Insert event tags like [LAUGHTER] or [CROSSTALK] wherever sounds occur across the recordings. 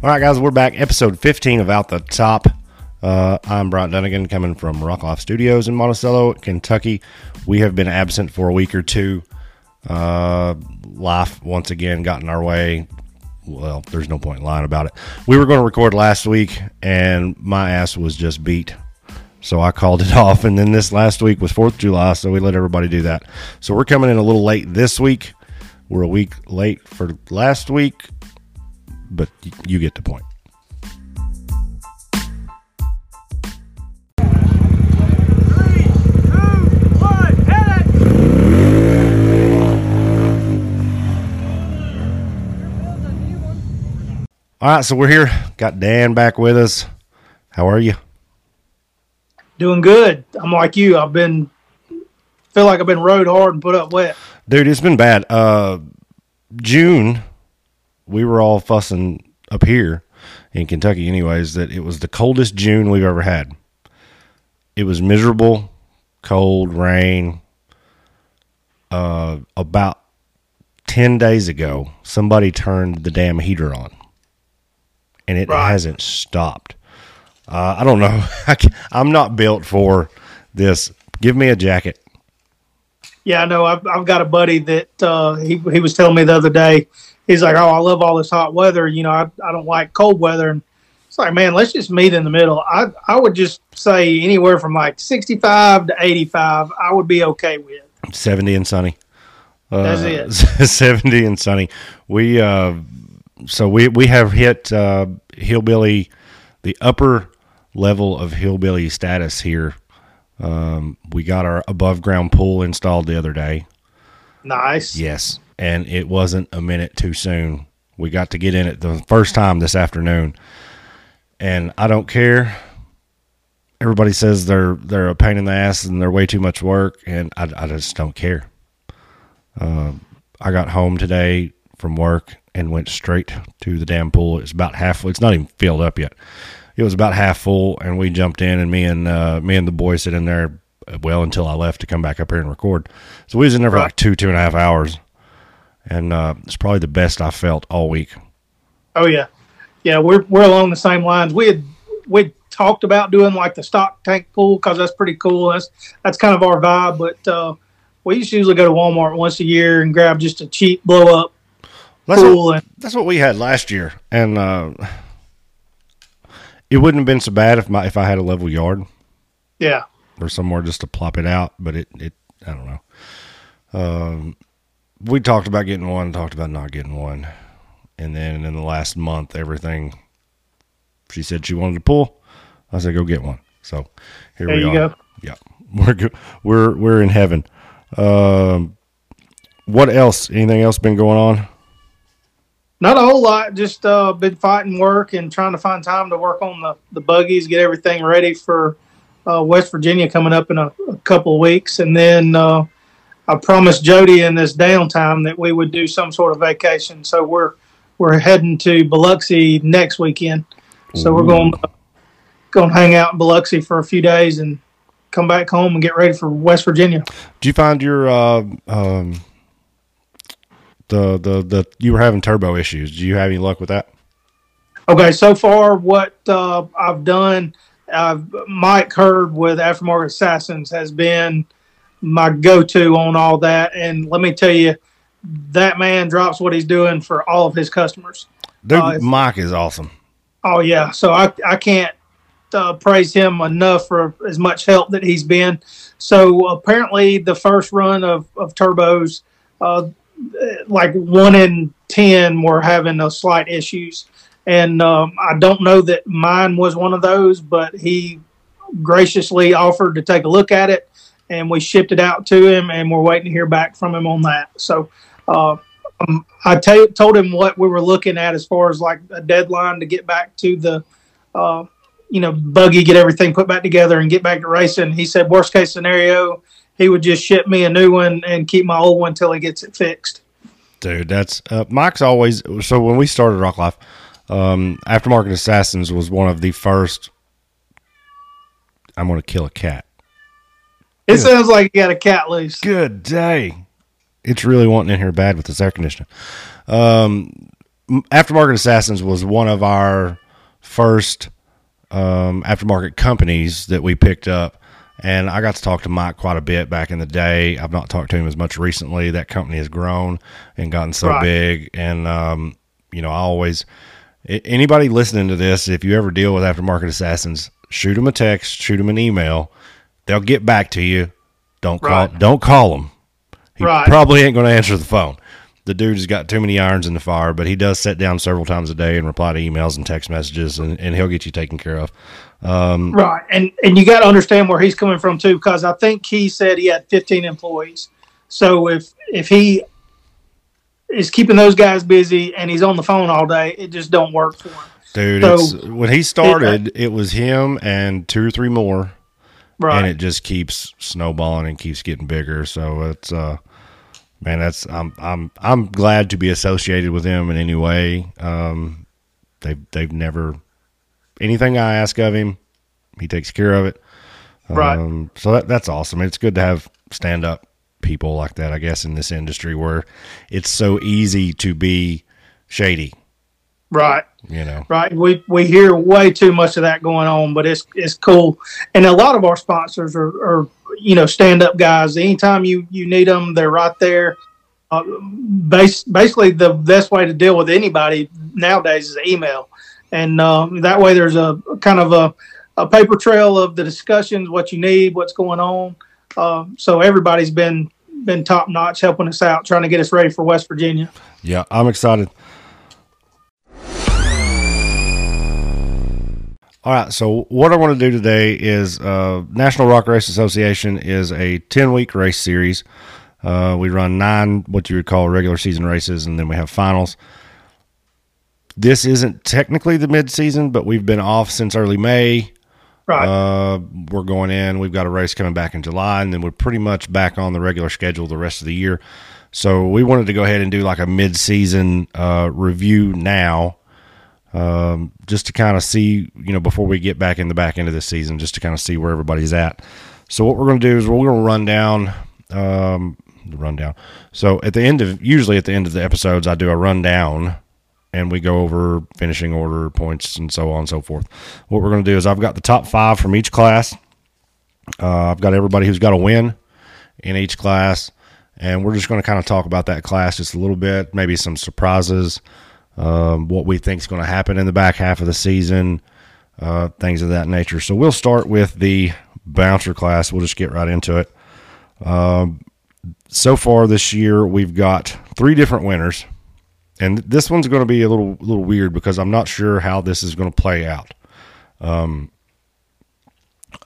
All right, guys, we're back. Episode 15 of Out the Top. Uh, I'm Brian Dunnigan coming from Rock Life Studios in Monticello, Kentucky. We have been absent for a week or two. Uh, life once again got in our way. Well, there's no point in lying about it. We were going to record last week, and my ass was just beat. So I called it [LAUGHS] off. And then this last week was 4th of July, so we let everybody do that. So we're coming in a little late this week. We're a week late for last week, but you get the point. All right, so we're here. Got Dan back with us. How are you? Doing good. I'm like you. I've been feel like I've been rode hard and put up wet. Dude, it's been bad. Uh June, we were all fussing up here in Kentucky anyways that it was the coldest June we've ever had. It was miserable, cold, rain. Uh about 10 days ago, somebody turned the damn heater on. And it Right. hasn't stopped. Uh, I don't know. [LAUGHS] I I'm not built for this. Give me a jacket. Yeah, I know. I've, I've got a buddy that uh, he he was telling me the other day. He's like, "Oh, I love all this hot weather. You know, I, I don't like cold weather." And it's like, man, let's just meet in the middle. I I would just say anywhere from like 65 to 85. I would be okay with. 70 and sunny. Uh, That's it. [LAUGHS] 70 and sunny. We uh so we we have hit uh hillbilly the upper level of hillbilly status here. Um we got our above ground pool installed the other day. Nice. Yes, and it wasn't a minute too soon. We got to get in it the first time this afternoon. And I don't care. Everybody says they're they're a pain in the ass and they're way too much work, and I, I just don't care. Um, I got home today from work and went straight to the damn pool. It's about half. It's not even filled up yet. It was about half full, and we jumped in, and me and uh, me and the boys sit in there. uh, Well, until I left to come back up here and record. So we was in there for like two, two and a half hours, and uh, it's probably the best I felt all week. Oh yeah, yeah. We're we're along the same lines. We had we talked about doing like the stock tank pool because that's pretty cool. That's that's kind of our vibe. But uh, we used to usually go to Walmart once a year and grab just a cheap blow up That's pool. what, And that's what we had last year, and uh, it wouldn't have been so bad if my if I had a level yard. yeah, or somewhere just to plop it out. But it, it I don't know. Um, we talked about getting one, talked about not getting one, and then in the last month, everything. She said she wanted a pool. I said go get one. So here there we you are. go. Yeah, [LAUGHS] we're go- we're we're in heaven. Um, what else? Anything else been going on? Not a whole lot. Just uh, been fighting work and trying to find time to work on the the buggies, get everything ready for uh, West Virginia coming up in a, a couple of weeks, and then. Uh, I promised Jody in this downtime that we would do some sort of vacation. So we're we're heading to Biloxi next weekend. So we're going going to hang out in Biloxi for a few days and come back home and get ready for West Virginia. Do you find your uh, um, the the the you were having turbo issues? Do you have any luck with that? Okay, so far what uh, I've done, Mike Hurd with Aftermarket Assassins has been my go-to on all that, and let me tell you, that man drops what he's doing for all of his customers. Dude, Uh, Mike is awesome. Oh yeah, so I I can't uh, praise him enough for as much help that he's been. So apparently, the first run of of turbos, uh, like one in ten were having a slight issues, and um, I don't know that mine was one of those, but he graciously offered to take a look at it, and we shipped it out to him, and we're waiting to hear back from him on that. So. Uh, um, I told him what we were looking at as far as like a deadline to get back to the, uh, you know, buggy, get everything put back together and get back to racing. He said, worst case scenario, he would just ship me a new one and keep my old one till he gets it fixed. Dude, that's uh, Mike's always so when we started Rock Life, um, Aftermarket Assassins was one of the first I'm gonna kill a cat. It sounds like you got a cat loose. Good day. It's really wanting in here bad with this air conditioning. Um, Aftermarket Assassins was one of our first um, aftermarket companies that we picked up. And I got to talk to Mike quite a bit back in the day. I've not talked to him as much recently. That company has grown and gotten so Right. big. And, um, you know, I always, anybody listening to this, if you ever deal with aftermarket assassins, shoot them a text, shoot them an email. They'll get back to you. Don't call, Right. don't call them. He Right. probably ain't going to answer the phone. The dude's got too many irons in the fire, but he does sit down several times a day and reply to emails and text messages, and, and he'll get you taken care of. Um, Right, and and you got to understand where he's coming from too, because I think he said he had 15 employees. So if if he is keeping those guys busy and he's on the phone all day, it just don't work for him. dude, So- it's, when he started, it was him and two or three more, Right, and it just keeps snowballing and keeps getting bigger. So it's uh, man, that's I'm I'm I'm glad to be associated with them in any way. Um, they've they've never anything I ask of him, he takes care of it. Right. Um, so that that's awesome. It's good to have stand up people like that, I guess, in this industry where it's so easy to be shady. right, You know. right. We we hear way too much of that going on, but it's it's cool. And a lot of our sponsors are, are you know stand up guys. Anytime you you need them, they're right there. Uh, base, basically, the best way to deal with anybody nowadays is email, and uh, that way there's a kind of a, a paper trail of the discussions, what you need, what's going on. Um, so everybody's been been top notch helping us out, trying to get us ready for West Virginia. Yeah, I'm excited. All right, so what I want to do today is uh, National Rock Race Association is a 10 week race series. Uh, we run nine what you would call regular season races, and then we have finals. This isn't technically the mid season, but we've been off since early May. Right, Uh, we're going in. We've got a race coming back in July, and then we're pretty much back on the regular schedule the rest of the year. So we wanted to go ahead and do like a mid-season uh, review now, um, just to kind of see, you know, before we get back in the back end of the season, just to kind of see where everybody's at. So what we're going to do is we're going to run down, um, the rundown. So at the end of usually at the end of the episodes, I do a rundown and we go over finishing order points and so on and so forth. What we're going to do is I've got the top five from each class. Uh, I've got everybody who's got a win in each class, and we're just going to kind of talk about that class just a little bit, maybe some surprises, um, what we think is going to happen in the back half of the season, uh, things of that nature. So we'll start with the bouncer class. We'll just get right into it. Um, so far this year, we've got three different winners and this one's going to be a little little weird because I'm not sure how this is going to play out. Um,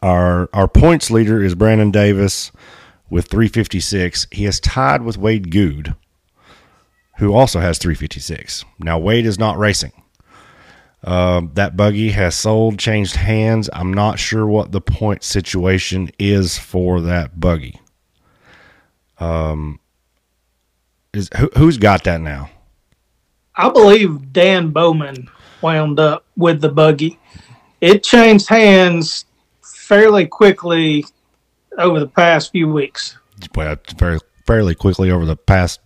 our our points leader is Brandon Davis with 356. He is tied with Wade Good, who also has 356. Now Wade is not racing. Um, that buggy has sold, changed hands. I'm not sure what the point situation is for that buggy. Um, is who, who's got that now? I believe Dan Bowman wound up with the buggy. It changed hands fairly quickly over the past few weeks. well, very fairly quickly over the past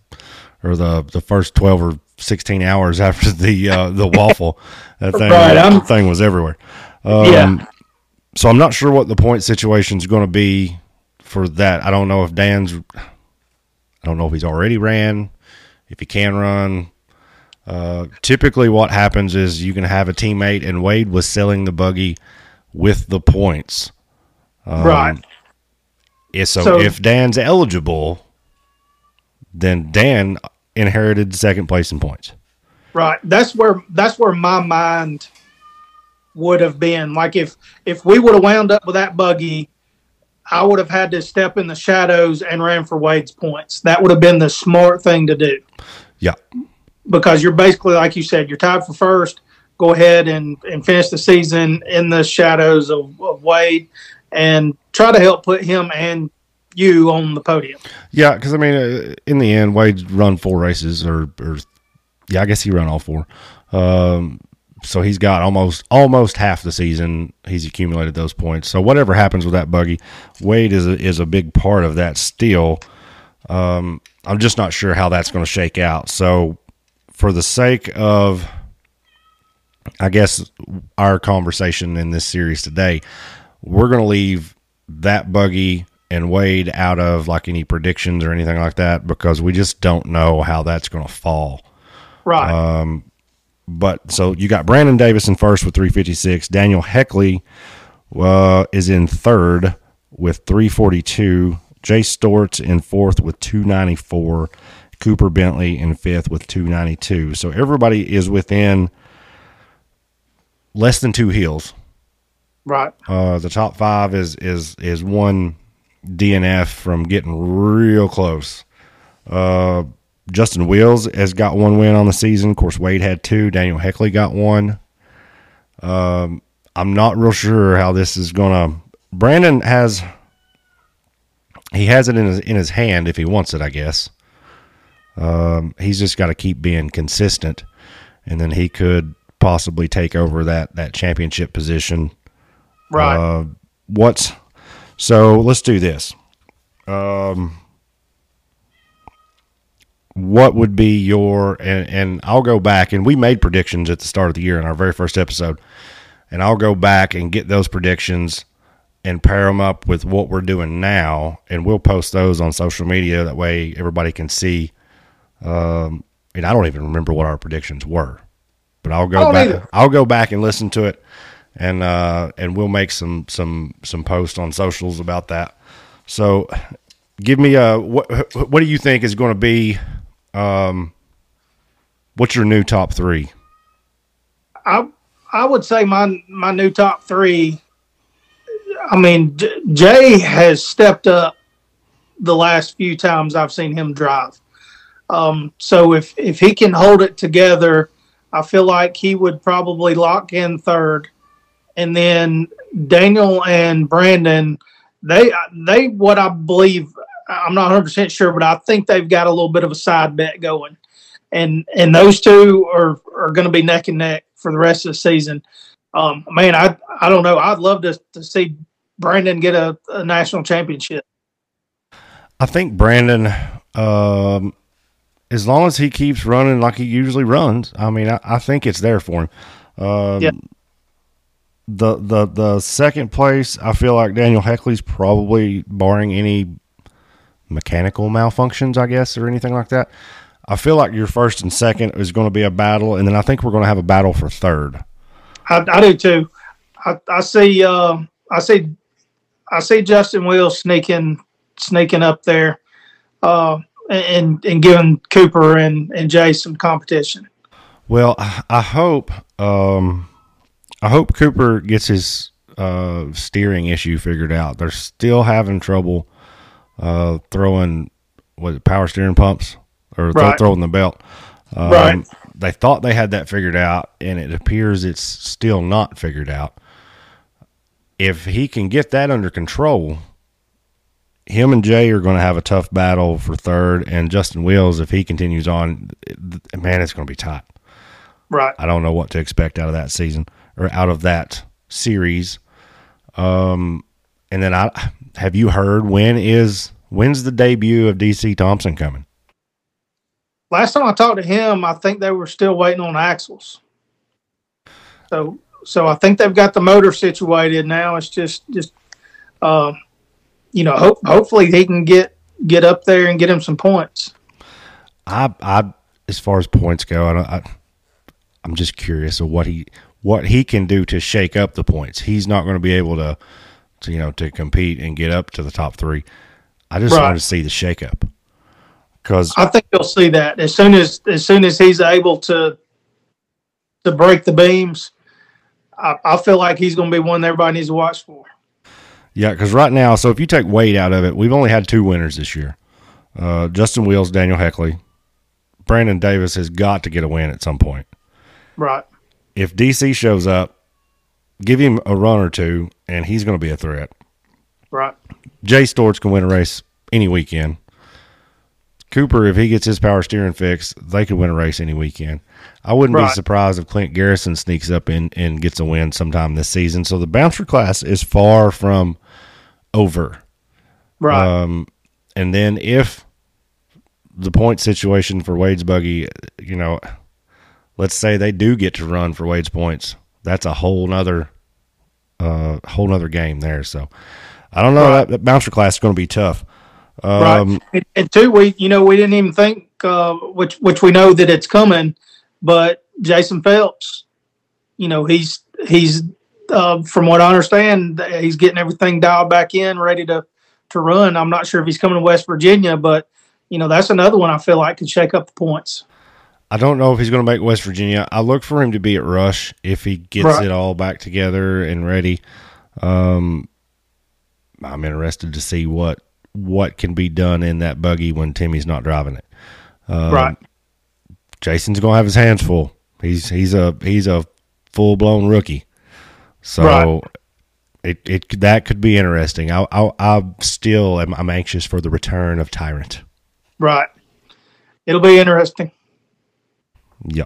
or the the first twelve or sixteen hours [LAUGHS] after the uh, the waffle. That thing, Right, that thing was everywhere. Um, Yeah. So I'm not sure what the point situation is going to be for that. I don't know if Dan's. I don't know if he's already ran, if he can run. Uh, typically, what happens is you can have a teammate, and Wade was selling the buggy with the points. Um, right. so, So- if Dan's eligible, then Dan inherited second place in points. Right. That's where that's where my mind would have been. Like if if we would have wound up with that buggy, I would have had to step in the shadows and ran for Wade's points. That would have been the smart thing to do. Yeah. Because you're basically like you said, you're tied for first. Go ahead and, and finish the season in the shadows of, of Wade and try to help put him and you on the podium. Yeah, because I mean, uh, in the end, Wade run four races, or, or yeah, I guess he run all four. Um, so he's got almost almost half the season. He's accumulated those points. So whatever happens with that buggy, Wade is a, is a big part of that. Still, um, I'm just not sure how that's going to shake out. So for the sake of, I guess, our conversation in this series today, we're going to leave that buggy and Wade out of like any predictions or anything like that because we just don't know how that's going to fall. Right. Um, but so you got Brandon Davis in first with 356. Daniel Heckley uh, is in third with 342. Jay Storts in fourth with 294. Cooper Bentley in fifth with 292. So everybody is within less than two heels. right. Uh, the top five is is is one DNF from getting real close. Uh, Justin Wheels has got one win on the season. Of course, Wade had two. Daniel Heckley got one. Um, I'm not real sure how this is gonna. Brandon has he has it in his in his hand if he wants it, I guess. Um, he's just got to keep being consistent, and then he could possibly take over that that championship position Right. uh, what's so? Let's do this. Um, what would be your and, and I'll go back and we made predictions at the start of the year in our very first episode, and I'll go back and get those predictions and pair them up with what we're doing now, and we'll post those on social media. That way, everybody can see. Um, and I don't even remember what our predictions were, but I'll go back. either. I'll go back and listen to it, and uh, and we'll make some some some posts on socials about that. So, give me a what what do you think is going to be? Um, what's your new top three? I I would say my my new top three. I mean, J- Jay has stepped up the last few times I've seen him drive. Um, so if if he can hold it together, I feel like he would probably lock in third, and then Daniel and Brandon, they they what I believe. I'm not 100 percent sure, but I think they've got a little bit of a side bet going and and those two are are going to be neck and neck for the rest of the season. Um, man, I I don't know. I'd love to to see Brandon get a, a national championship. I think Brandon, um, as long as he keeps running like he usually runs, I mean, I, I think it's there for him. Um, Yeah. The the the second place, I feel like Daniel Heckley's probably barring any mechanical malfunctions, I guess, or anything like that. I feel like your first and second is going to be a battle, and then I think we're going to have a battle for third. I, I do too. I, I see. Uh, I see. I see Justin Wills sneaking sneaking up there, uh, and and giving Cooper and and Jay some competition. Well, I I hope um, I hope Cooper gets his uh, steering issue figured out. They're still having trouble uh, throwing what power steering pumps or Right. throwing the belt. Um, Right. They thought they had that figured out, and it appears it's still not figured out. If he can get that under control, him and Jay are going to have a tough battle for third, and Justin Wills, if he continues on, man, it's going to be tight. Right. I don't know what to expect out of that season or out of that series. Um, and then I have you heard when is when's the debut of DC Thompson coming? Last time I talked to him, I think they were still waiting on axles. So, so I think they've got the motor situated now. It's just, just, um, you know, hope hopefully he can get get up there and get him some points. I I as far as points go, I, don't- I I'm just curious of what he what he can do to shake up the points. He's not going to be able to, to you know to compete and get up to the top three. I just Right. want to see the shakeup because I think you'll see that as soon as as soon as he's able to to break the beams. I, I feel like he's going to be one that everybody needs to watch for. Yeah, because right now, so if you take Wade out of it, we've only had two winners this year. Uh, Justin Wheels, Daniel Heckley. Brandon Davis has got to get a win at some point. Right. If DC shows up, give him a run or two, and he's going to be a threat. Right. Jay Storts can win a race any weekend. Cooper, if he gets his power steering fixed, they could win a race any weekend. I wouldn't be surprised if Clint Garrison sneaks up and, and gets a win sometime this season. So the bouncer class is far from over. Right. Um, and then if the point situation for Wade's buggy, you know, let's say they do get to run for Wade's points. That's a whole nother, uh, whole nother game there. So I don't know. Right. That, that bouncer class is going to be tough. Um, right. And, and two, we you know we didn't even think uh, which which we know that it's coming, but Jason Phelps, you know he's he's uh, from what I understand he's getting everything dialed back in, ready to to run. I'm not sure if he's coming to West Virginia, but you know that's another one I feel like could shake up the points. I don't know if he's going to make West Virginia. I look for him to be at Rush if he gets Right. it all back together and ready. Um, I'm interested to see what what can be done in that buggy when Timmy's not driving it. Um, right. Jason's going to have his hands full. He's he's a he's a full blown rookie. So Right. it it that could be interesting. I I I still am I'm anxious for the return of Tyrant. Right. It'll be interesting. Yeah.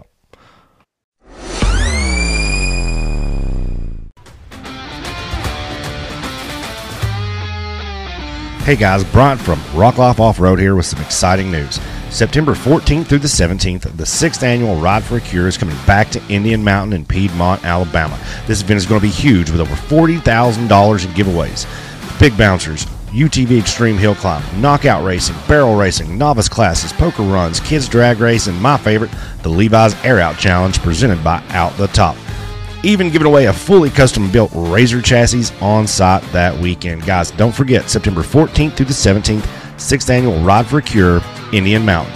Hey guys, Bryant from Rock Life Off Road here with some exciting news. September 14th through the 17th, the sixth annual Ride for a Cure is coming back to Indian Mountain in Piedmont, Alabama. This event is going to be huge with over $40,000 in giveaways. Big bouncers, UTV extreme hill climb, knockout racing, barrel racing, novice classes, poker runs, kids drag race, and my favorite, the Levi's Air Out Challenge presented by Out the Top even giving away a fully custom built Razor chassis on site that weekend. Guys, don't forget September 14th through the 17th, 6th annual Ride for Cure, Indian Mountain.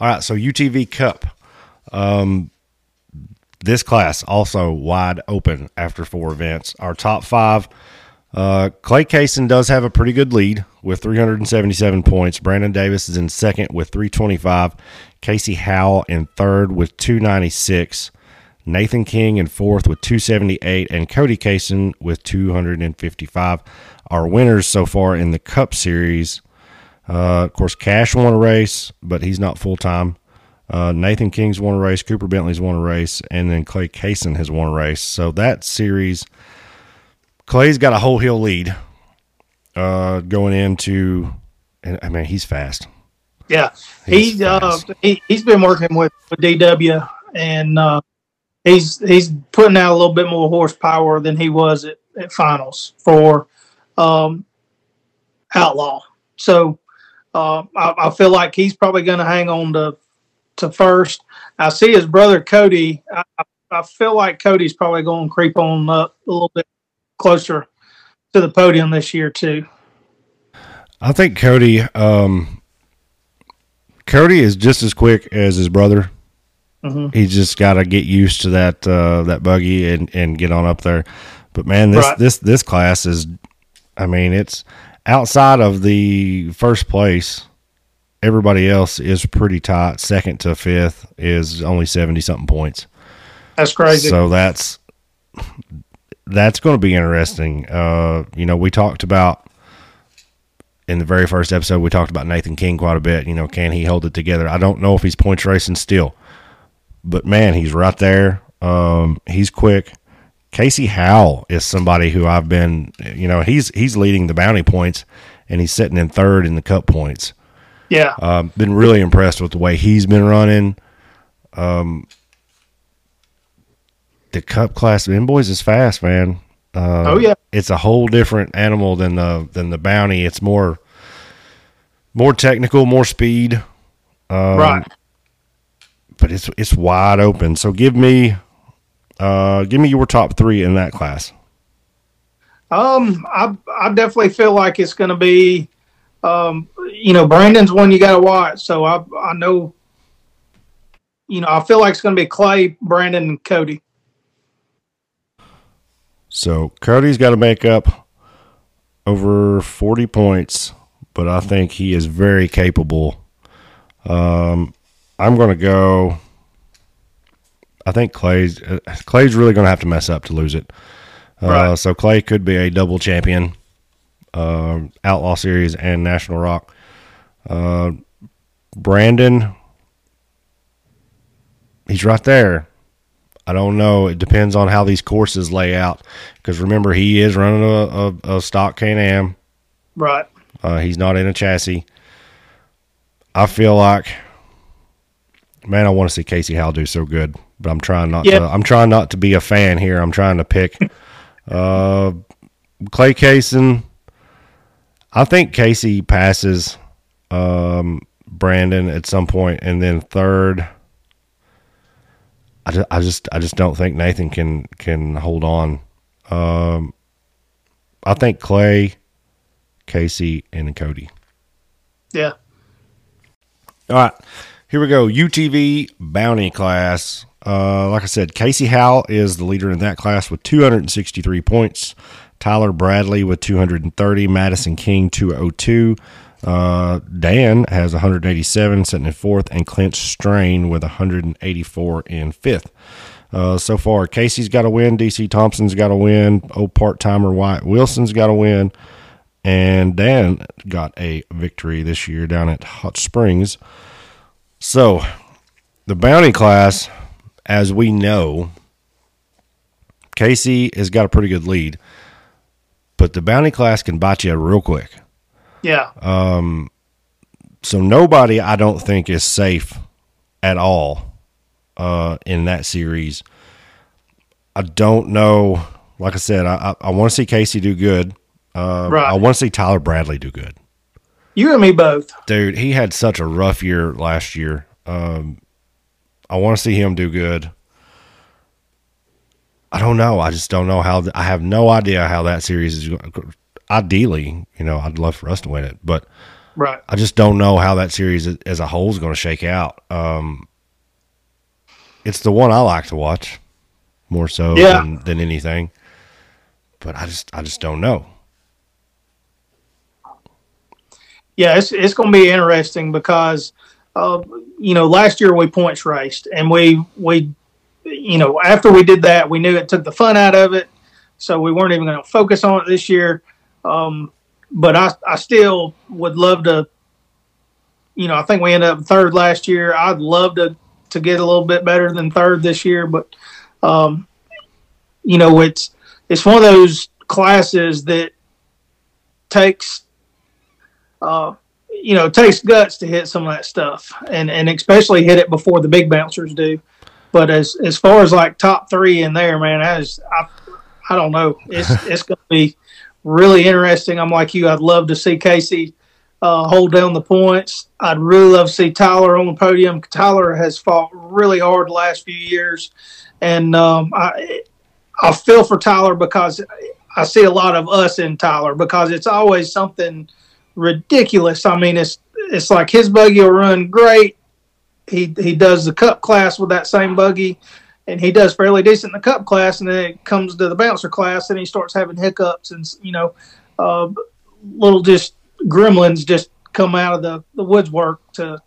All right, so UTV Cup. Um, this class also wide open after four events. Our top five uh, Clay Kaysen does have a pretty good lead with 377 points. Brandon Davis is in second with 325. Casey Howell in third with 296. Nathan King in fourth with 278. And Cody Kaysen with 255. Our winners so far in the Cup Series. Uh, of course, Cash won a race, but he's not full time. Uh, Nathan King's won a race. Cooper Bentley's won a race. And then Clay Kaysen has won a race. So that series. Clay's got a whole hill lead uh, going into, and I mean, he's fast. Yeah, He's he's uh, fast. he he's been working with, with DW, and uh, he's he's putting out a little bit more horsepower than he was at, at finals for um, Outlaw. So uh, I, I feel like he's probably going to hang on to to first. I see his brother Cody. I, I- feel like Cody's probably going to creep on up a little bit closer to the podium this year too. I think Cody, um, Cody is just as quick as his brother. Mhm. He's just got to get used to that uh, that buggy and, and get on up there. But man, this Right. this this class is, I mean, it's outside of the first place. Everybody else is pretty tight. Second to fifth is only seventy something points. That's crazy. So that's that's going to be interesting. Uh, you know, we talked about in the very first episode, we talked about Nathan King quite a bit. You know, can he hold it together? I don't know if he's points racing still, but man, he's right there. Um, he's quick. Casey Howell is somebody who I've been, you know, he's he's leading the bounty points, and he's sitting in third in the cup points. yeah. Um, been really impressed with the way he's been running. Um, the Cup class in boys is fast, man. Uh, Oh, yeah. it's a whole different animal than the than the bounty. It's more more technical, more speed. Um, right. But it's it's wide open. So give me uh give me your top three in that class. Um, I I definitely feel like it's going to be, um, you know, Brandon's one you got to watch. So I I know, you know, I feel like it's going to be Clay, Brandon, and Cody. So Cody's got to make up over 40 points, but I think he is very capable. Um, I'm going to go. I think Clay's uh, Clay's really going to have to mess up to lose it. Uh, Right. So Clay could be a double champion, um, Outlaw Series and National Rock. Uh, Brandon, he's right there. I don't know. It depends on how these courses lay out. Because remember, he is running a, a, a stock Can Am. Right. Uh, he's not in a chassis. I feel like, man, I want to see Casey Howell do so good, but I'm trying not Yeah. to. I'm trying not to be a fan here. I'm trying to pick [LAUGHS] uh, Clay Kaysen. I think Casey passes um, Brandon at some point, and then third. I just, I just, I just don't think Nathan can can hold on. Um, I think Clay, Casey, and Cody. Yeah. All right, here we go. UTV bounty class. Uh, like I said, Casey Howell is the leader in that class with 263 points. Tyler Bradley with 230. Madison King 202. Uh, Dan has 187, sitting in fourth, and Clint Strain with 184 in fifth. Uh, so far, Casey's got a win. DC Thompson's got a win. Old part timer Wyatt Wilson's got a win. And Dan got a victory this year down at Hot Springs. So, the bounty class, as we know, Casey has got a pretty good lead, but the bounty class can bite you real quick. Yeah. Um. So, nobody, I don't think, is safe at all uh, in that series. I don't know. Like I said, I, I, I want to see Casey do good. Uh, Right. I want to see Tyler Bradley do good. You and me both. dude, he had such a rough year last year. Um, I want to see him do good. I don't know. I just don't know how. I have no idea how that series is going. Ideally, you know, I'd love for us to win it, but Right. I just don't know how that series as a whole is going to shake out. Um, it's the one I like to watch more so Yeah. than, than anything, but I just I just don't know. Yeah, it's it's going to be interesting because, uh, you know, last year we points raced and we we, you know, after we did that, we knew it took the fun out of it, so we weren't even going to focus on it this year. Um, but I I still would love to. You know, I think we ended up third last year. I'd love to to get a little bit better than third this year, but, um, you know, it's it's one of those classes that takes uh, you know, it takes guts to hit some of that stuff, and and especially hit it before the big bouncers do. But as as far as like top three in there, man, I just, I I don't know. It's [LAUGHS] it's going to be really interesting. I'm like you. I'd love to see Casey uh, hold down the points. I'd really love to see Tyler on the podium. Tyler has fought really hard the last few years, and um, I I feel for Tyler because I see a lot of us in Tyler because it's always something ridiculous. I mean, it's it's like his buggy will run great. He he does the cup class with that same buggy, and he does fairly decent in the cup class. And then it comes to the bouncer class, and he starts having hiccups, and you know, uh, little just gremlins just come out of the the woodwork to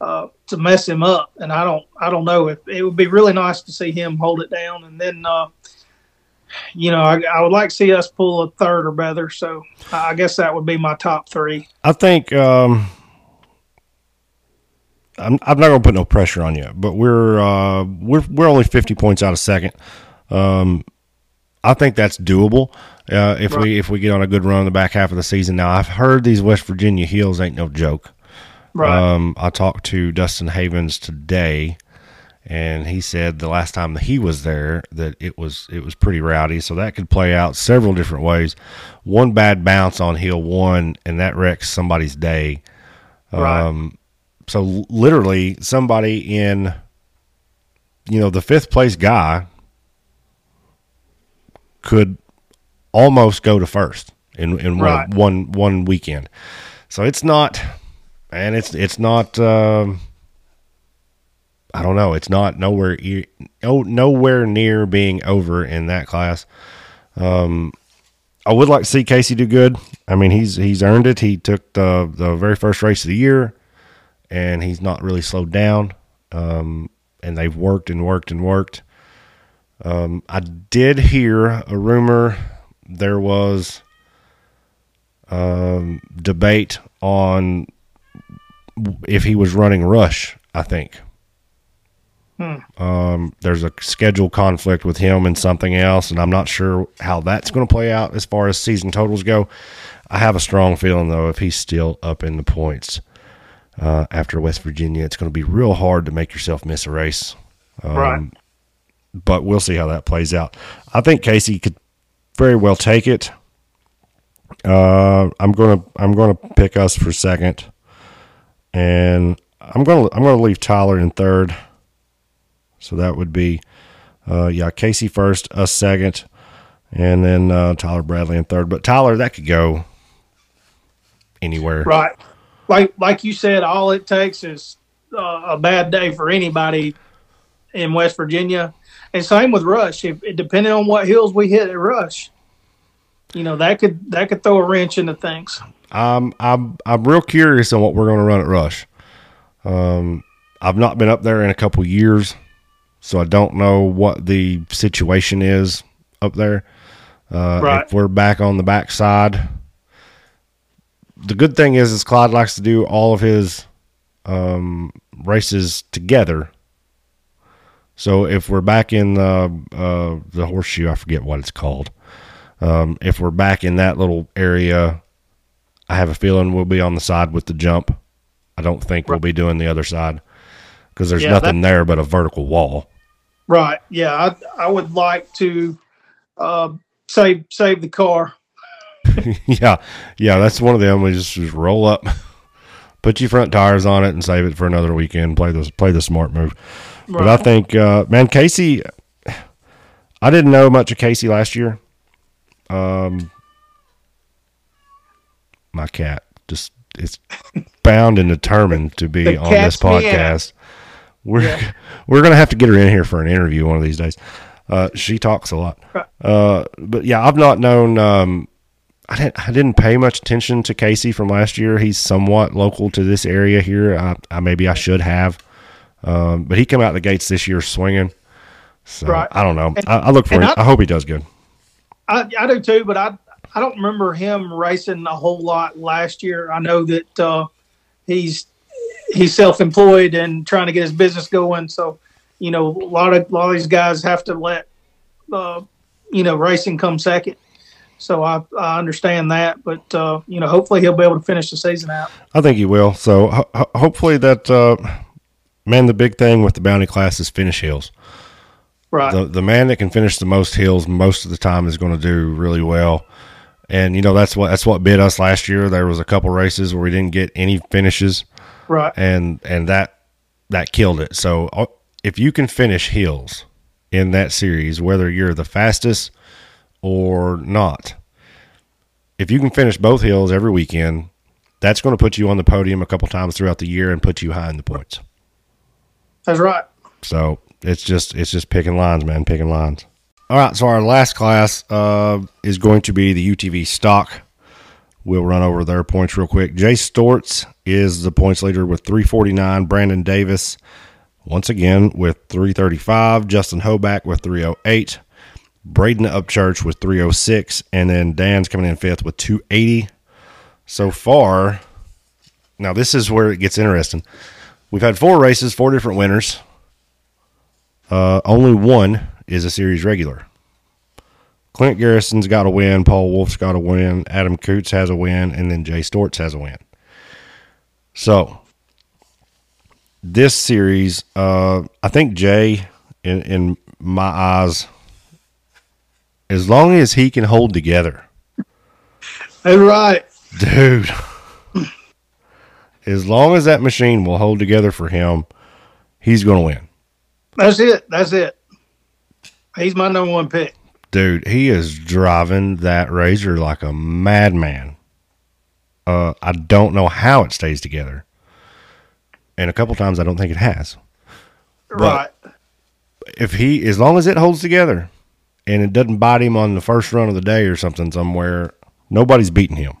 uh, to mess him up. And I don't I don't know if it would be really nice to see him hold it down, and then. Uh, you know, I, I would like to see us pull a third or better. So I guess that would be my top three. I think um, I'm, I'm not going to put no pressure on you, but we're uh, we're we're only 50 points out of second. Um, I think that's doable uh, if we if we get on a good run in the back half of the season. Now I've heard these West Virginia hills ain't no joke. Right. Um, I talked to Dustin Havens today, and he said the last time that he was there that it was it was pretty rowdy. So that could play out several different ways. One bad bounce on hill one, and that wrecks somebody's day. right. Um, so literally, somebody in you know the fifth place guy could almost go to first in in Right. one one one weekend. So it's not, and it's it's not. Um, I don't know. It's not nowhere no nowhere near being over in that class. Um, I would like to see Casey do good. I mean, he's he's earned it. He took the the very first race of the year, and he's not really slowed down. Um, and they've worked and worked and worked. Um, I did hear a rumor there was um, debate on if he was running rush. I think Um, there's a schedule conflict with him and something else, and I'm not sure how that's going to play out as far as season totals go. I have a strong feeling though, if he's still up in the points uh, after West Virginia, it's going to be real hard to make yourself miss a race. Um, Right. But we'll see how that plays out. I think Casey could very well take it. Uh, I'm gonna I'm gonna pick us for second, and I'm gonna I'm gonna leave Tyler in third. So that would be, uh, yeah, Casey first, us second, and then uh, Tyler Bradley in third. But Tyler, that could go anywhere. Right. Like like you said, all it takes is uh, a bad day for anybody in West Virginia, and same with Rush. If depending on what hills we hit at Rush, you know that could that could throw a wrench into things. I'm I'm I'm real curious on what we're going to run at Rush. Um, I've not been up there in a couple years, so I don't know what the situation is up there. Uh, Right. If we're back on the backside, the good thing is, is Clyde likes to do all of his um, races together. So if we're back in the uh, the horseshoe, I forget what it's called. Um, if we're back in that little area, I have a feeling we'll be on the side with the jump. I don't think we'll be doing the other side because there's Yeah, nothing there but a vertical wall. Right. Yeah. I I would like to uh, save save the car. [LAUGHS] yeah, yeah, that's one of them. We just, just roll up, [LAUGHS] put your front tires on it, and save it for another weekend. Play the play the smart move. But I think, uh, man, Casey, I didn't know much of Casey last year. Um, my cat just is bound and determined to be The on this podcast. We're Yeah. [LAUGHS] we're gonna have to get her in here for an interview one of these days. Uh, she talks a lot. Uh, but yeah, I've not known. Um, I didn't. I didn't pay much attention to Casey from last year. He's somewhat local to this area here. I, I maybe I should have. Um, but he came out the gates this year swinging. So Right. I don't know. I, I look for him. I- I hope he does good. I, I do too, but I I don't remember him racing a whole lot last year. I know that uh, he's he's self employed and trying to get his business going. So you know, a lot of a lot of these guys have to let uh, you know racing come second. So I, I understand that, but uh, you know, hopefully he'll be able to finish the season out. I think he will. So ho- ho- hopefully that. Uh, man, the big thing with the bounty class is finish hills. Right. the the man that can finish the most hills most of the time is going to do really well. And you know that's what that's what bit us last year. There was a couple races where we didn't get any finishes, right. and and that that killed it. So uh, if you can finish hills in that series, whether you're the fastest or not, if you can finish both hills every weekend, that's going to put you on the podium a couple times throughout the year and put you high in the points. That's right. So it's just it's just picking lines, man, picking lines. All right, so our last class uh, is going to be the UTV stock. We'll run over their points real quick. Jay Storts is the points leader with 349. Brandon Davis, once again, with 335. Justin Hoback with 308. Braden Upchurch with 306. And then Dan's coming in fifth with 280. So far, now this is where it gets interesting. We've had four races, four different winners. Uh, only one is a series regular. Clint Garrison's got a win. Paul Wolf's got a win. Adam Coots has a win, and then Jay Storts has a win. So this series, uh, I think Jay, in in my eyes, as long as he can hold together, That's right. dude. as long as that machine will hold together for him, he's going to win. That's it. That's it. He's my number one pick. Dude, he is driving that razor like a madman. Uh, I don't know how it stays together. And a couple times I don't think it has. right. If he, as long as it holds together and it doesn't bite him on the first run of the day or something somewhere, nobody's beating him.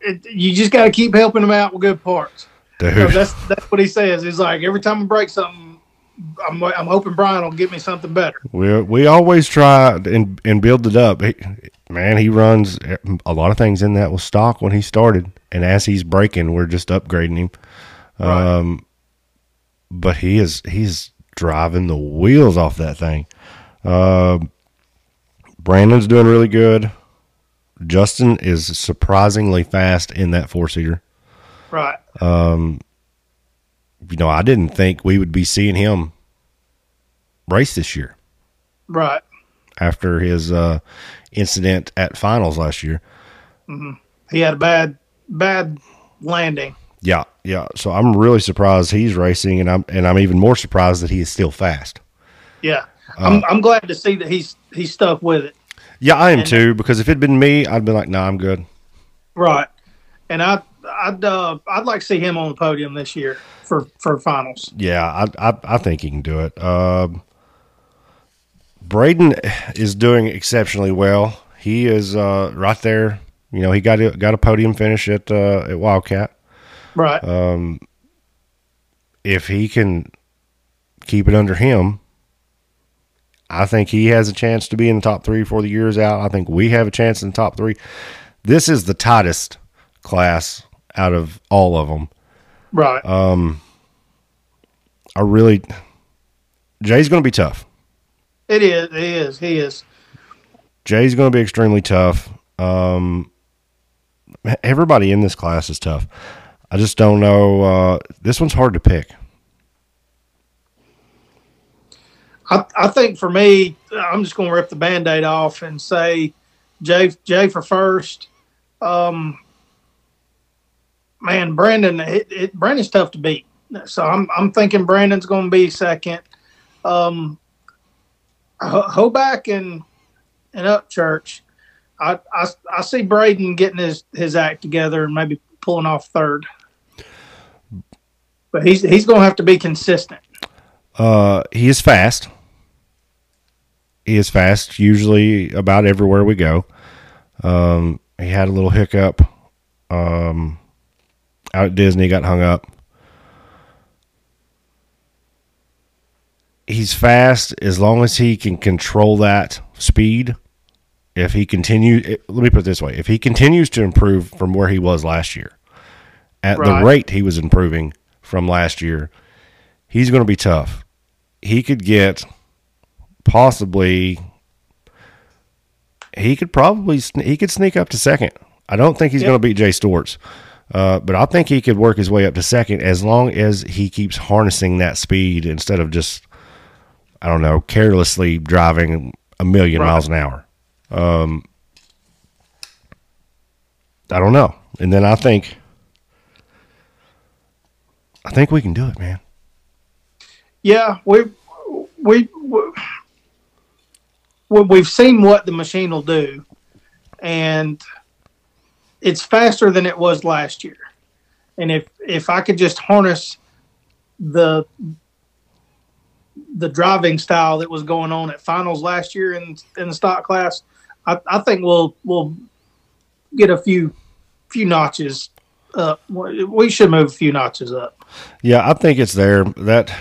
It, you just got to keep helping him out with good parts. So that's that's what he says. He's like every time I break something, I'm I'm hoping Brian will get me something better. we we always try and and build it up. He, man, he runs a lot of things in that was stock when he started, and as he's breaking, we're just upgrading him. Right. Um, but he is he's driving the wheels off that thing. Uh, Brandon's doing really good. Justin is surprisingly fast in that four seater. Right. You know, I didn't think we would be seeing him race this year Right. after his uh, incident at finals last year. He had a bad bad landing. Yeah, yeah. So I'm really surprised he's racing, and I'm and I'm even more surprised that he is still fast. Yeah. Uh, I'm I'm glad to see that he's he's stuck with it. Yeah, I am And- too. Because if it'd been me, I'd been like, "Nah, I'm good." Right. And I I'd uh, I'd like to see him on the podium this year for for finals. Yeah, I I, I think he can do it. Um, Braden is doing exceptionally well. He is uh, right there. You know, he got a, got a podium finish at uh, at Wildcat. Right. Uh, If he can keep it under him, I think he has a chance to be in the top three for the year's out. I think we have a chance in the top three. This is the tightest class out of all of them. right. uh, I really, Jay's going to be tough. it is. It is. He is. Jay's going to be extremely tough. Um, everybody in this class is tough. I just don't know. Uh, this one's hard to pick. I, I think for me, I'm just going to rip the band-aid off and say Jay Jay for first. Um, man, Brandon, it, it, Brandon's tough to beat. So I'm I'm thinking Brandon's going to be second. Um, Ho- Hoback and and Upchurch. I, I I see Braden getting his his act together and maybe pulling off third. But he's he's going to have to be consistent. Uh, he is fast. He is fast, usually about everywhere we go. Um, he had a little hiccup um, out at Disney, got hung up. He's fast as long as he can control that speed. If he continue, eh, let me put it this way: if he continues to improve from where he was last year, at Right. the rate he was improving from last year, he's going to be tough. He could get possibly he could probably he could sneak up to second. I don't think he's going to beat Jay Storts, uh, but I think he could work his way up to second as long as he keeps harnessing that speed instead of just I don't know carelessly driving a million Right. miles an hour. Um, I don't know, and then I think I think we can do it, man. Yeah, we we we we've seen what the machine will do, and it's faster than it was last year. And if if I could just harness the the driving style that was going on at finals last year in in the stock class, I, I think we'll we'll get a few few notches up. We should move a few notches up. Yeah, I think it's there. That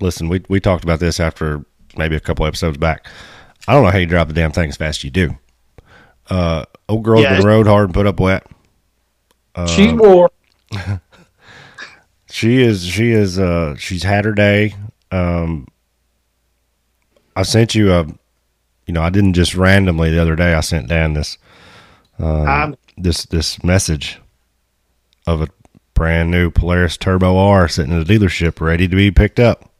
listen, we we talked about this after maybe a couple episodes back. I don't know how you drive the damn thing as fast as you do. Uh, old girl's Yeah, been rode hard and put up wet. She's wore. [LAUGHS] She is she is uh she's had her day. Um I sent you a you know, I didn't just randomly the other day I sent Dan this I'm this this message of a brand new Polaris Turbo R sitting in the dealership ready to be picked up.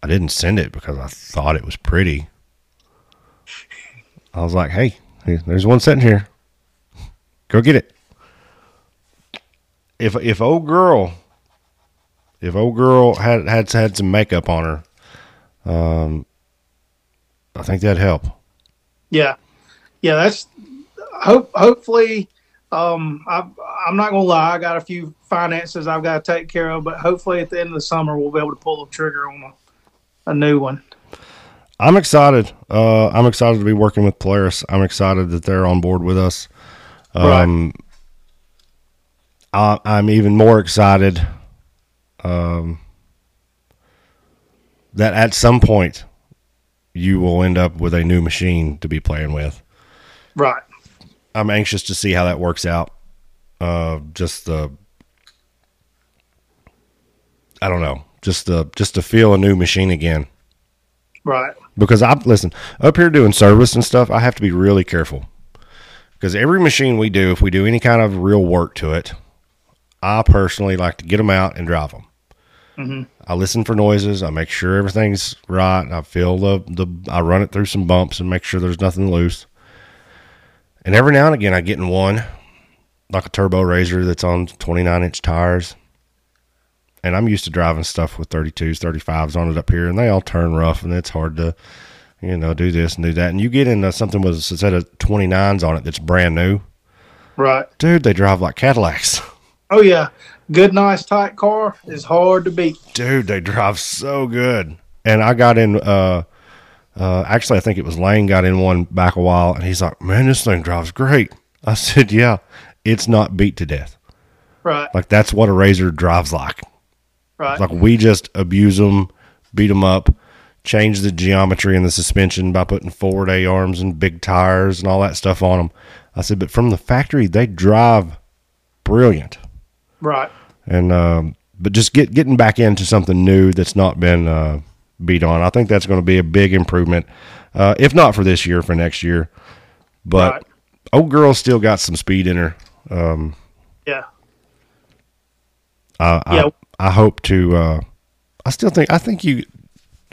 I didn't send it because I thought it was pretty. I was like, "Hey, there's one sitting here. Go get it." If if old girl, if old girl had had had some makeup on her, um, I think that'd help. Yeah, yeah. That's hope. Hopefully, um, I, I'm not gonna lie. I got a few finances I've got to take care of, but hopefully at the end of the summer we'll be able to pull the trigger on a, a new one. I'm excited. Uh, I'm excited to be working with Polaris. I'm excited that they're on board with us. Um, I, I'm even more excited um, that at some point you will end up with a new machine to be playing with. Right. I'm anxious to see how that works out. Uh, just the, I don't know, just to just to feel a new machine again. Right. Because I listen up here doing service and stuff, I have to be really careful because every machine we do, if we do any kind of real work to it, I personally like to get them out and drive them. Mm-hmm. I listen for noises. I make sure everything's right. I feel the the. I run it through some bumps and make sure there's nothing loose. And every now and again, I get in one, like a turbo razor that's on 29 inch tires. And I'm used to driving stuff with 32s, 35s on it up here, and they all turn rough, and it's hard to, you know, do this and do that. And you get into something with a set of 29s on it that's brand new, Right. dude. They drive like Cadillacs. [LAUGHS] Oh yeah. Good, nice, tight car is hard to beat. dude they drive so good and i got in uh uh actually i think it was lane got in one back a while and he's like man this thing drives great i [LAUGHS] said yeah it's not beat to death Right. like that's what a razor drives like Right. like we just abuse them beat them up change the geometry and the suspension by putting forward a arms and big tires and all that stuff on them i said but from the factory they drive brilliant right. and um, but just get getting back into something new that's not been uh, beat on. I think that's going to be a big improvement, uh, if not for this year, for next year. But Right. old girl still got some speed in her. Um, Yeah. I, Yeah. I, I hope to. Uh, I still think I think you.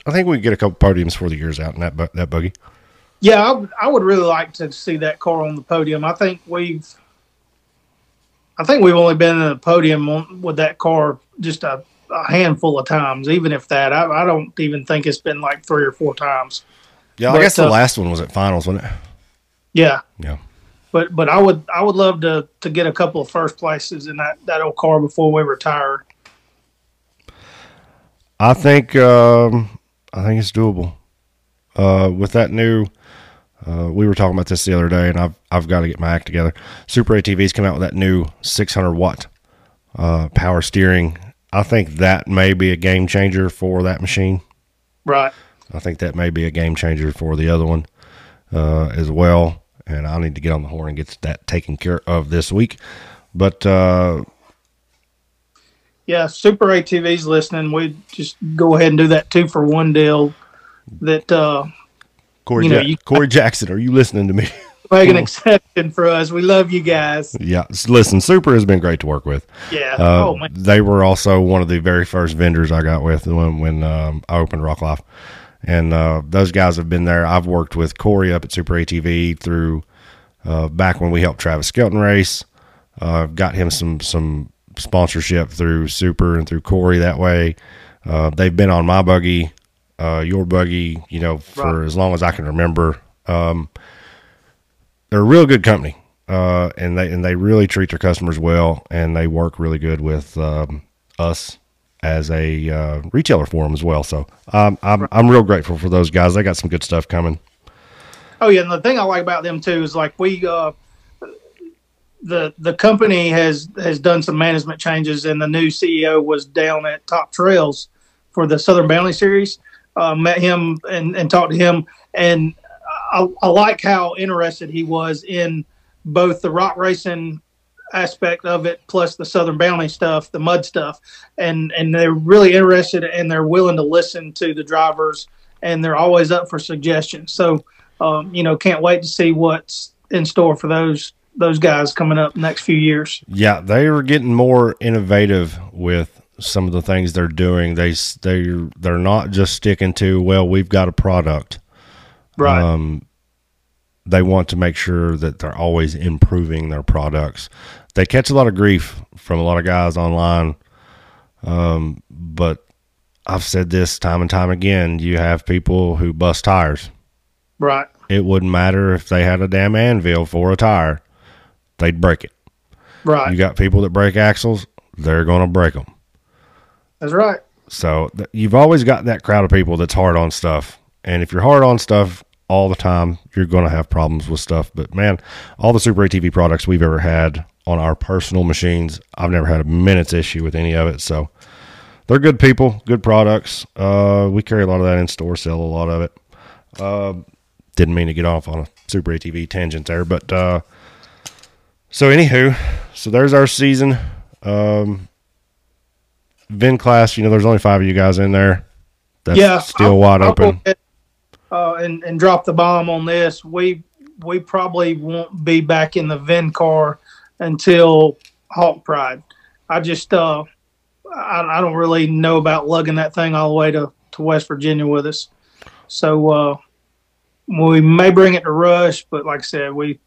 I think we can get a couple podiums for the years out in that bu- that buggy. Yeah, I, would- I would really like to see that car on the podium. I think we've, I think we've only been in a podium on, with that car just a, a handful of times. Even if that, I, I don't even think it's been like three or four times. Yeah, I guess the uh, last one was at finals, wasn't it? Yeah, Yeah. but but I would I would love to to get a couple of first places in that that old car before we retire. I think um, I think it's doable. Uh, with that new, uh, we were talking about this the other day, and I've I've got to get my act together. Super ATV's come out with that new 600 watt uh, power steering. I think that may be a game changer for that machine. Right. I think that may be a game changer for the other one uh, as well. And I need to get on the horn and get that taken care of this week. But uh, Yeah, Super ATV's listening. We just go ahead and do that two for one deal. That uh, Corey, You know, Ja- you- Corey Jackson, are you listening to me? [LAUGHS] make an [LAUGHS] exception for us. We love you guys. yeah, listen, Super has been great to work with. Yeah. Uh, oh. They were also one of the very first vendors I got with when when um, I opened Rock Life, and uh, those guys have been there. I've worked with Corey up at Super ATV through uh, back when we helped Travis Skelton race. Uh, got him some some sponsorship through Super and through Corey that way. Uh, they've been on my buggy, uh, your buggy, you know, for Right. as long as I can remember. Um, they're a real good company, uh, and they and they really treat their customers well, and they work really good with um, us as a uh, retailer for them as well. So um, I'm I'm real grateful for those guys. They got some good stuff coming. Oh yeah, and the thing I like about them too is like we uh, the the company has has done some management changes, and the new CEO was down at Top Trails for the Southern Bounty Series. Uh, met him and, and talked to him, and I, I like how interested he was in both the rock racing aspect of it, plus the Southern Bounty stuff, the mud stuff, and and they're really interested and they're willing to listen to the drivers, and they're always up for suggestions. So um, you know, can't wait to see what's in store for those those guys coming up next few years. Yeah, they are getting more innovative with some of the things they're doing. They they they're not just sticking to well, we've got a product. Right. Um, they want to make sure that they're always improving their products. They catch a lot of grief from a lot of guys online, um, but I've said this time and time again. You have people who bust tires. right. It wouldn't matter if they had a damn anvil for a tire; they'd break it. Right. You got people that break axles; they're going to break them. That's right. So th- you've always got that crowd of people that's hard on stuff. And if you're hard on stuff all the time, you're going to have problems with stuff. But man, all the Super ATV products we've ever had on our personal machines, I've never had a minute's issue with any of it. So they're good people, good products. Uh, we carry a lot of that in store, sell a lot of it. Uh, didn't mean to get off on a Super ATV tangent there, but uh, so anywho, so there's our season. Um, Vin class, you know, there's only five of you guys in there. That's yeah, still I'll- wide I'll open. ahead, uh, and and drop the bomb on this. We we probably won't be back in the Vin car until Hawk Pride. I just uh, I, I don't really know about lugging that thing all the way to, to West Virginia with us. So uh, we may bring it to Rush, but like I said, we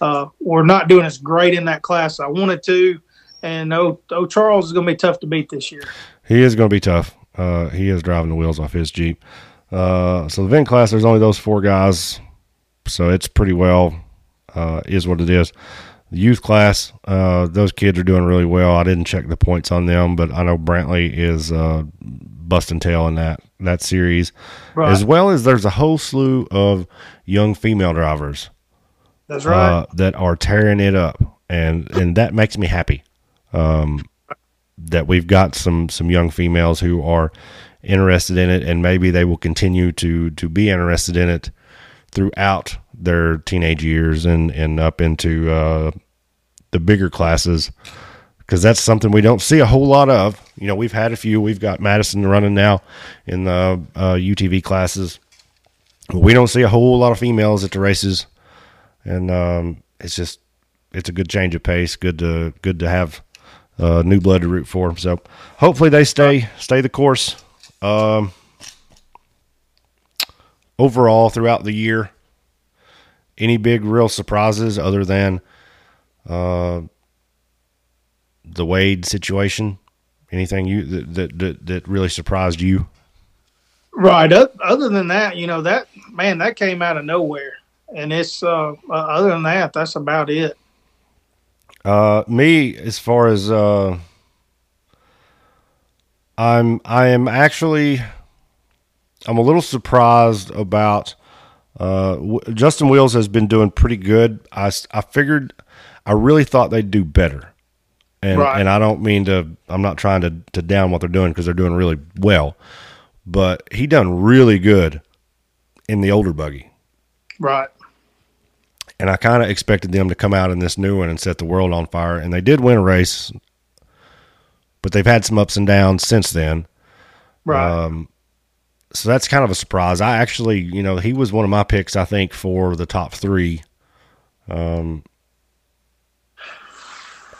uh, we're not doing as great in that class as I wanted to. And oh, oh Charles is going to be tough to beat this year. He is going to be tough. Uh, he is driving the wheels off his Jeep. Uh, so the Vin class, there's only those four guys. So it's pretty well, uh, is what it is. The youth class, uh, those kids are doing really well. I didn't check the points on them, but I know Brantley is uh, busting tail in that that series, Right. as well as there's a whole slew of young female drivers That's right. uh, that are tearing it up, and and that makes me happy. Um, that we've got some some young females who are interested in it, and maybe they will continue to to be interested in it throughout their teenage years and and up into uh, the bigger classes. Because that's something we don't see a whole lot of. You know, we've had a few. We've got Madison running now in the uh, UTV classes. We don't see a whole lot of females at the races and um, it's just it's a good change of pace. Good to good to have uh, new blood to root for. So hopefully they stay stay the course. Um, overall, throughout the year, any big real surprises other than uh, the Wade situation? Anything you that that, that, that really surprised you? Right. Other than that, you know that man that came out of nowhere, and it's uh, uh, other than that, that's about it. Uh, me, as far as uh, I'm, I am actually, I'm a little surprised about. Uh, w- Justin Wheels has been doing pretty good. I, I figured, I really thought they'd do better, and Right. and I don't mean to. I'm not trying to to down what they're doing because they're doing really well, but he done really good in the older buggy. Right. And I kind of expected them to come out in this new one and set the world on fire, and they did win a race, but they've had some ups and downs since then. Right. Um, so that's kind of a surprise. I actually, you know, he was one of my picks. I think for the top three. Um,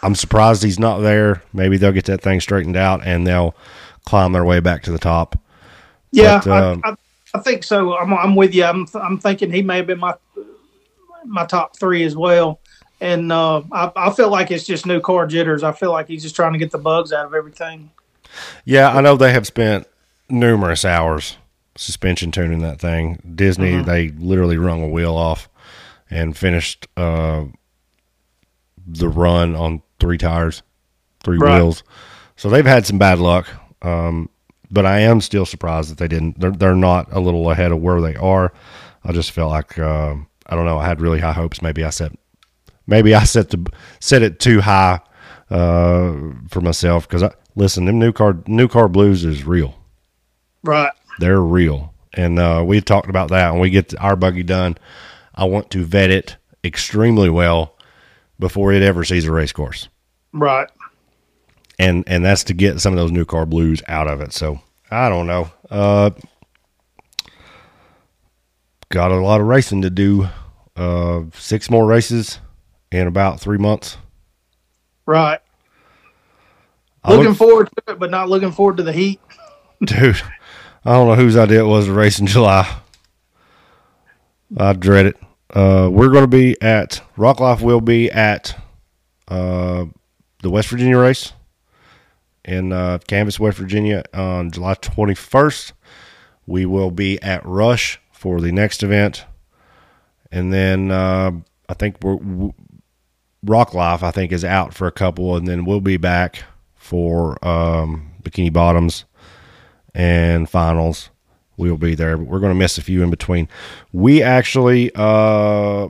I'm surprised he's not there. Maybe they'll get that thing straightened out and they'll climb their way back to the top. yeah, but, um, I, I, I think so. I'm I'm with you. I'm I'm thinking he may have been my my top three as well. And uh, I, I feel like it's just new car jitters. I feel like he's just trying to get the bugs out of everything. Yeah, I know they have spent numerous hours suspension tuning that thing. Disney, they literally wrung a wheel off and finished uh, the run on three tires, three Right. wheels. So they've had some bad luck. Um, but I am still surprised that they didn't. They're they're not a little ahead of where they are. I just felt like uh, I don't know. I had really high hopes. Maybe I set maybe I set the set it too high uh, for myself because I listen. Them new car new car blues is real. Right. They're real, and uh, we talked about that. When we get our buggy done, I want to vet it extremely well before it ever sees a race course, Right. and and that's to get some of those new car blues out of it. So I don't know. Uh, got a lot of racing to do. Uh, six more races in about three months. Right. I Looking look- forward to it, but not looking forward to the heat. [LAUGHS] dude. I don't know whose idea it was to race in July. I dread it. Uh, we're going to be at Rock Life. Will be at uh, the West Virginia race in uh, Canvas, West Virginia, on July twenty first. We will be at Rush for the next event, and then uh, I think we're. w- Rock Life, I think, is out for a couple, and then we'll be back for um, Bikini Bottoms and finals. We'll be there, but we're going to miss a few in between. We actually, uh,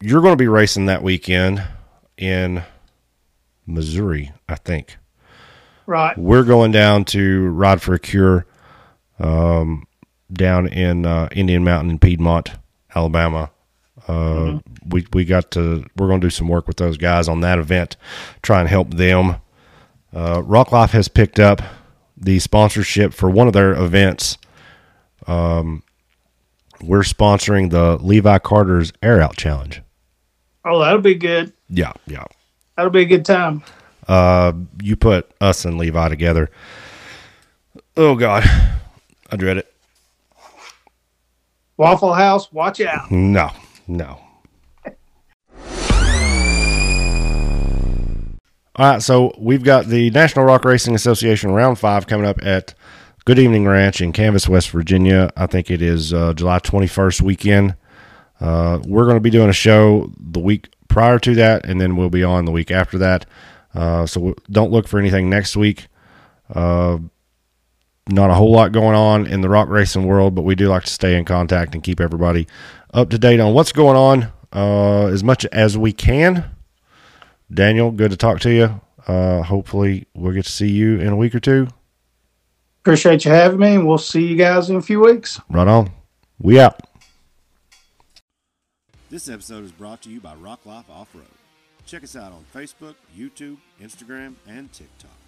you're going to be racing that weekend in Missouri, I think. Right. We're going down to Ride for a Cure um, down in uh, Indian Mountain in Piedmont, Alabama. Uh, We we got to we're going to do some work with those guys on that event, try and help them Uh, Rock Life has picked up the sponsorship for one of their events. Um, we're sponsoring the Levi Carter's Air Out Challenge. Oh, that'll be good. Yeah, yeah. That'll be a good time. Uh, you put us and Levi together. Oh God, I dread it. Waffle House, watch out. No, no. All right, so we've got the National Rock Racing Association Round Five coming up at Good Evening Ranch in Canvas, West Virginia. I think it is uh, July 21st weekend. Uh, we're going to be doing a show the week prior to that, and then we'll be on the week after that. Uh, so don't look for anything next week. Not a whole lot going on in the rock racing world, but we do like to stay in contact and keep everybody up to date on what's going on uh, as much as we can. Daniel, good to talk to you. Uh, hopefully, we'll get to see you in a week or two. Appreciate you having me, and we'll see you guys in a few weeks. Right on. We out. This episode is brought to you by Rock Life Off Road. Check us out on Facebook, YouTube, Instagram, and TikTok.